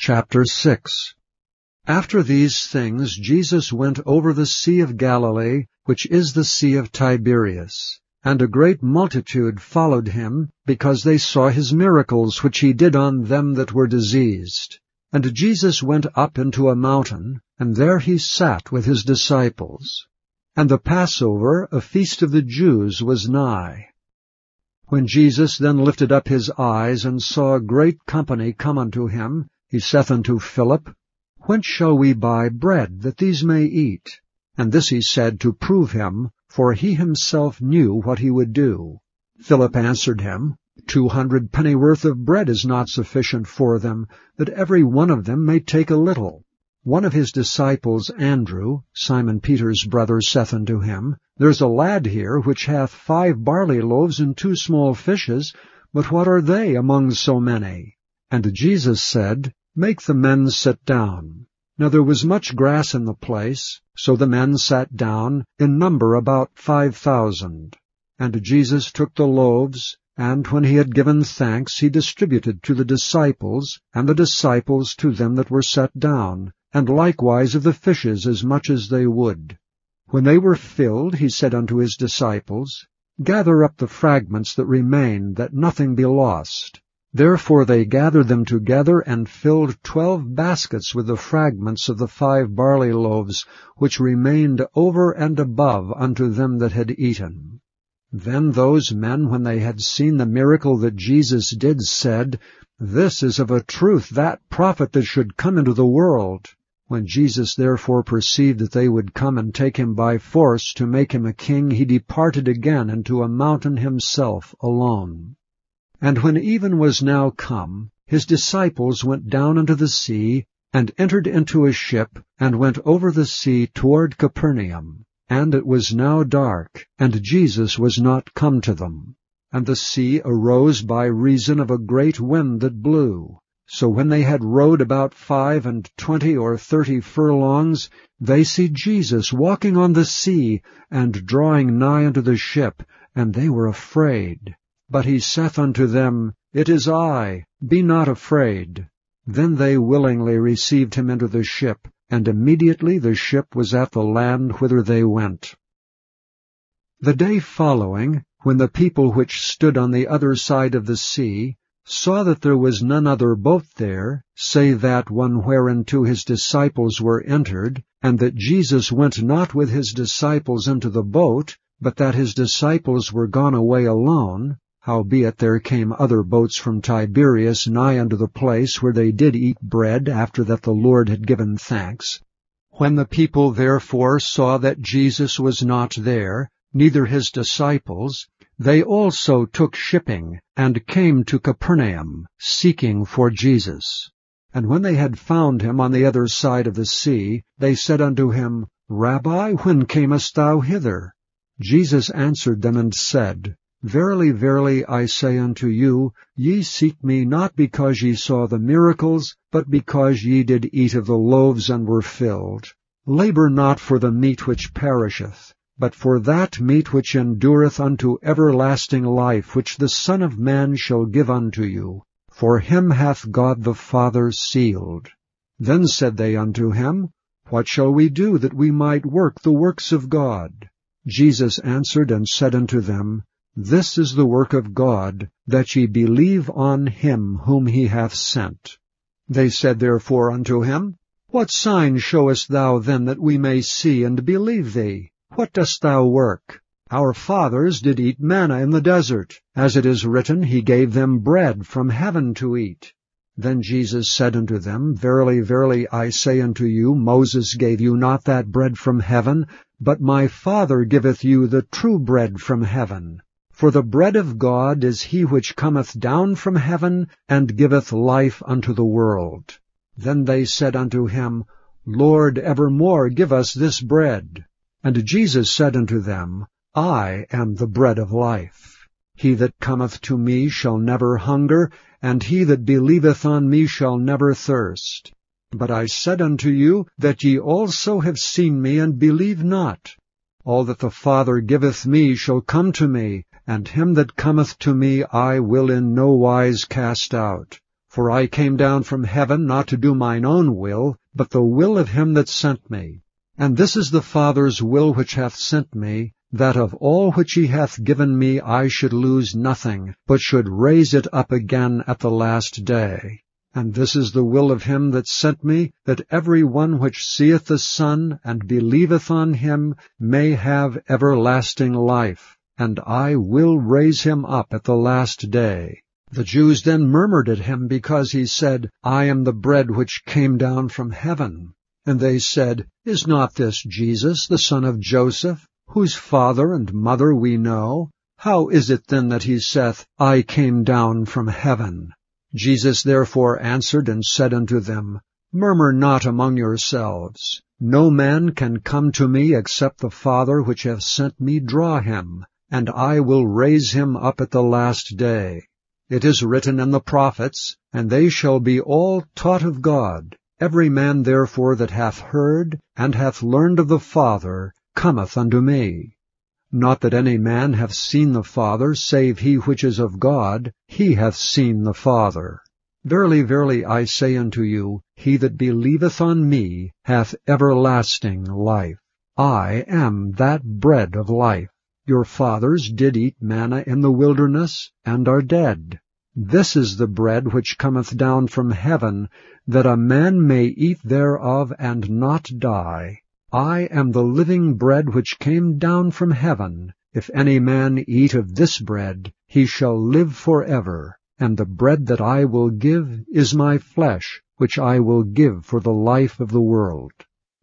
Chapter 6 After these things Jesus went over the sea of Galilee, which is the sea of Tiberias. And a great multitude followed him, because they saw his miracles which he did on them that were diseased. And Jesus went up into a mountain, and there he sat with his disciples. And the Passover, a feast of the Jews, was nigh. When Jesus then lifted up his eyes, and saw a great company come unto him, he saith unto Philip, Whence shall we buy bread, that these may eat? And this he said to prove him, for he himself knew what he would do. Philip answered him, Two hundred pennyworth of bread is not sufficient for them, that every one of them may take a little. One of his disciples, Andrew, Simon Peter's brother, saith unto him, There's a lad here which hath five barley loaves and two small fishes, but what are they among so many? And Jesus said, Make the men sit down. Now there was much grass in the place, so the men sat down, in number about five thousand. And Jesus took the loaves, and when he had given thanks, he distributed to the disciples, and the disciples to them that were set down, and likewise of the fishes as much as they would. When they were filled, he said unto his disciples, Gather up the fragments that remain, that nothing be lost. Therefore they gathered them together, and filled twelve baskets with the fragments of the five barley loaves, which remained over and above unto them that had eaten. Then those men, when they had seen the miracle that Jesus did, said, This is of a truth that prophet that should come into the world. When Jesus therefore perceived that they would come and take him by force to make him a king, he departed again into a mountain himself alone. And when even was now come, his disciples went down into the sea, and entered into a ship, and went over the sea toward Capernaum. And it was now dark, and Jesus was not come to them. And the sea arose by reason of a great wind that blew. So when they had rowed about five and twenty or thirty furlongs, they see Jesus walking on the sea, and drawing nigh unto the ship, and they were afraid. But he saith unto them, It is I, be not afraid. Then they willingly received him into the ship, and immediately the ship was at the land whither they went. The day following, when the people which stood on the other side of the sea saw that there was none other boat there, save that one whereinto his disciples were entered, and that Jesus went not with his disciples into the boat, but that his disciples were gone away alone, Howbeit there came other boats from Tiberias nigh unto the place where they did eat bread after that the Lord had given thanks. When the people therefore saw that Jesus was not there, neither his disciples, they also took shipping, and came to Capernaum, seeking for Jesus. And when they had found him on the other side of the sea, they said unto him, Rabbi, when camest thou hither? Jesus answered them and said, Verily, verily, I say unto you, ye seek me not because ye saw the miracles, but because ye did eat of the loaves and were filled. Labor not for the meat which perisheth, but for that meat which endureth unto everlasting life, which the Son of Man shall give unto you. For him hath God the Father sealed. Then said they unto him, What shall we do that we might work the works of God? Jesus answered and said unto them, this is the work of God, that ye believe on him whom he hath sent. They said therefore unto him, What sign showest thou then that we may see and believe thee? What dost thou work? Our fathers did eat manna in the desert. As it is written, He gave them bread from heaven to eat. Then Jesus said unto them, Verily, verily, I say unto you, Moses gave you not that bread from heaven, but my Father giveth you the true bread from heaven. For the bread of God is he which cometh down from heaven, and giveth life unto the world. Then they said unto him, Lord, evermore give us this bread. And Jesus said unto them, I am the bread of life. He that cometh to me shall never hunger, and he that believeth on me shall never thirst. But I said unto you, that ye also have seen me, and believe not. All that the Father giveth me shall come to me, and him that cometh to me I will in no wise cast out. For I came down from heaven not to do mine own will, but the will of him that sent me. And this is the Father's will which hath sent me, that of all which he hath given me I should lose nothing, but should raise it up again at the last day. And this is the will of him that sent me, that every one which seeth the Son, and believeth on him, may have everlasting life, and I will raise him up at the last day. The Jews then murmured at him because he said, I am the bread which came down from heaven. And they said, Is not this Jesus, the son of Joseph, whose father and mother we know? How is it then that he saith, I came down from heaven? Jesus therefore answered and said unto them, Murmur not among yourselves. No man can come to me except the Father which hath sent me draw him, and I will raise him up at the last day. It is written in the prophets, And they shall be all taught of God. Every man therefore that hath heard, and hath learned of the Father, cometh unto me. Not that any man hath seen the Father, save he which is of God, he hath seen the Father. Verily, verily, I say unto you, he that believeth on me hath everlasting life. I am that bread of life. Your fathers did eat manna in the wilderness, and are dead. This is the bread which cometh down from heaven, that a man may eat thereof and not die. I am the living bread which came down from heaven. If any man eat of this bread, he shall live for ever. And the bread that I will give is my flesh, which I will give for the life of the world.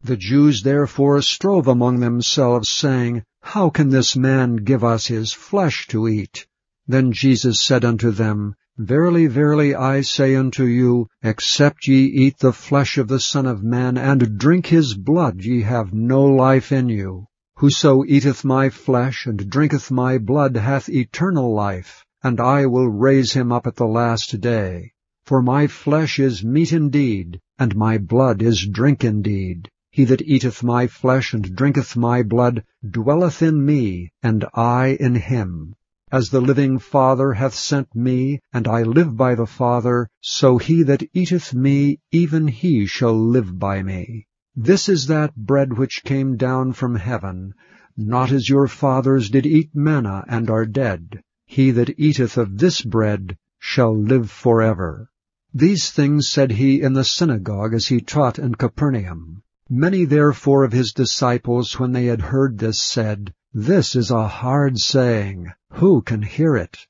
The Jews therefore strove among themselves, saying, How can this man give us his flesh to eat? Then Jesus said unto them, Verily, verily, I say unto you, except ye eat the flesh of the Son of Man, and drink his blood, ye have no life in you. Whoso eateth my flesh, and drinketh my blood, hath eternal life, and I will raise him up at the last day. For my flesh is meat indeed, and my blood is drink indeed. He that eateth my flesh and drinketh my blood dwelleth in me, and I in him. As the living Father hath sent me, and I live by the Father, so he that eateth me, even he shall live by me. This is that bread which came down from heaven, not as your fathers did eat manna and are dead. He that eateth of this bread shall live for ever. These things said he in the synagogue as he taught in Capernaum. Many therefore of his disciples, when they had heard this, said, This is a hard saying. Who can hear it?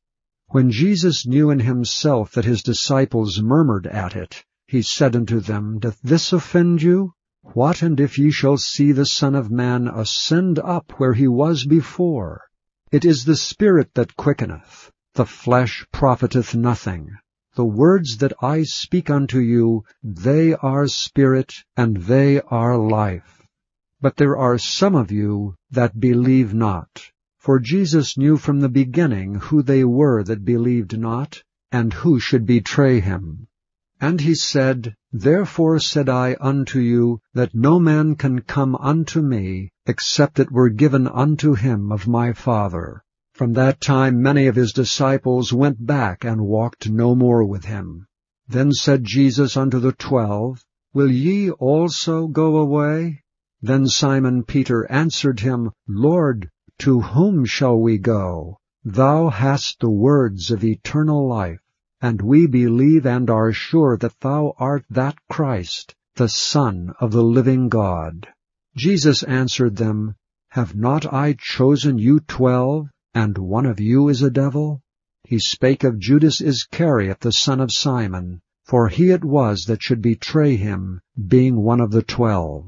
When Jesus knew in himself that his disciples murmured at it, he said unto them, Doth this offend you? What and if ye shall see the Son of Man ascend up where he was before? It is the Spirit that quickeneth, the flesh profiteth nothing. The words that I speak unto you, they are spirit, and they are life. But there are some of you that believe not. For Jesus knew from the beginning who they were that believed not, and who should betray him. And he said, Therefore said I unto you, that no man can come unto me, except it were given unto him of my Father. From that time many of his disciples went back and walked no more with him. Then said Jesus unto the twelve, Will ye also go away? Then Simon Peter answered him, Lord, to whom shall we go? Thou hast the words of eternal life, and we believe and are sure that thou art that Christ, the Son of the living God. Jesus answered them, Have not I chosen you twelve? And one of you is a devil? He spake of Judas Iscariot the son of Simon, for he it was that should betray him, being one of the twelve.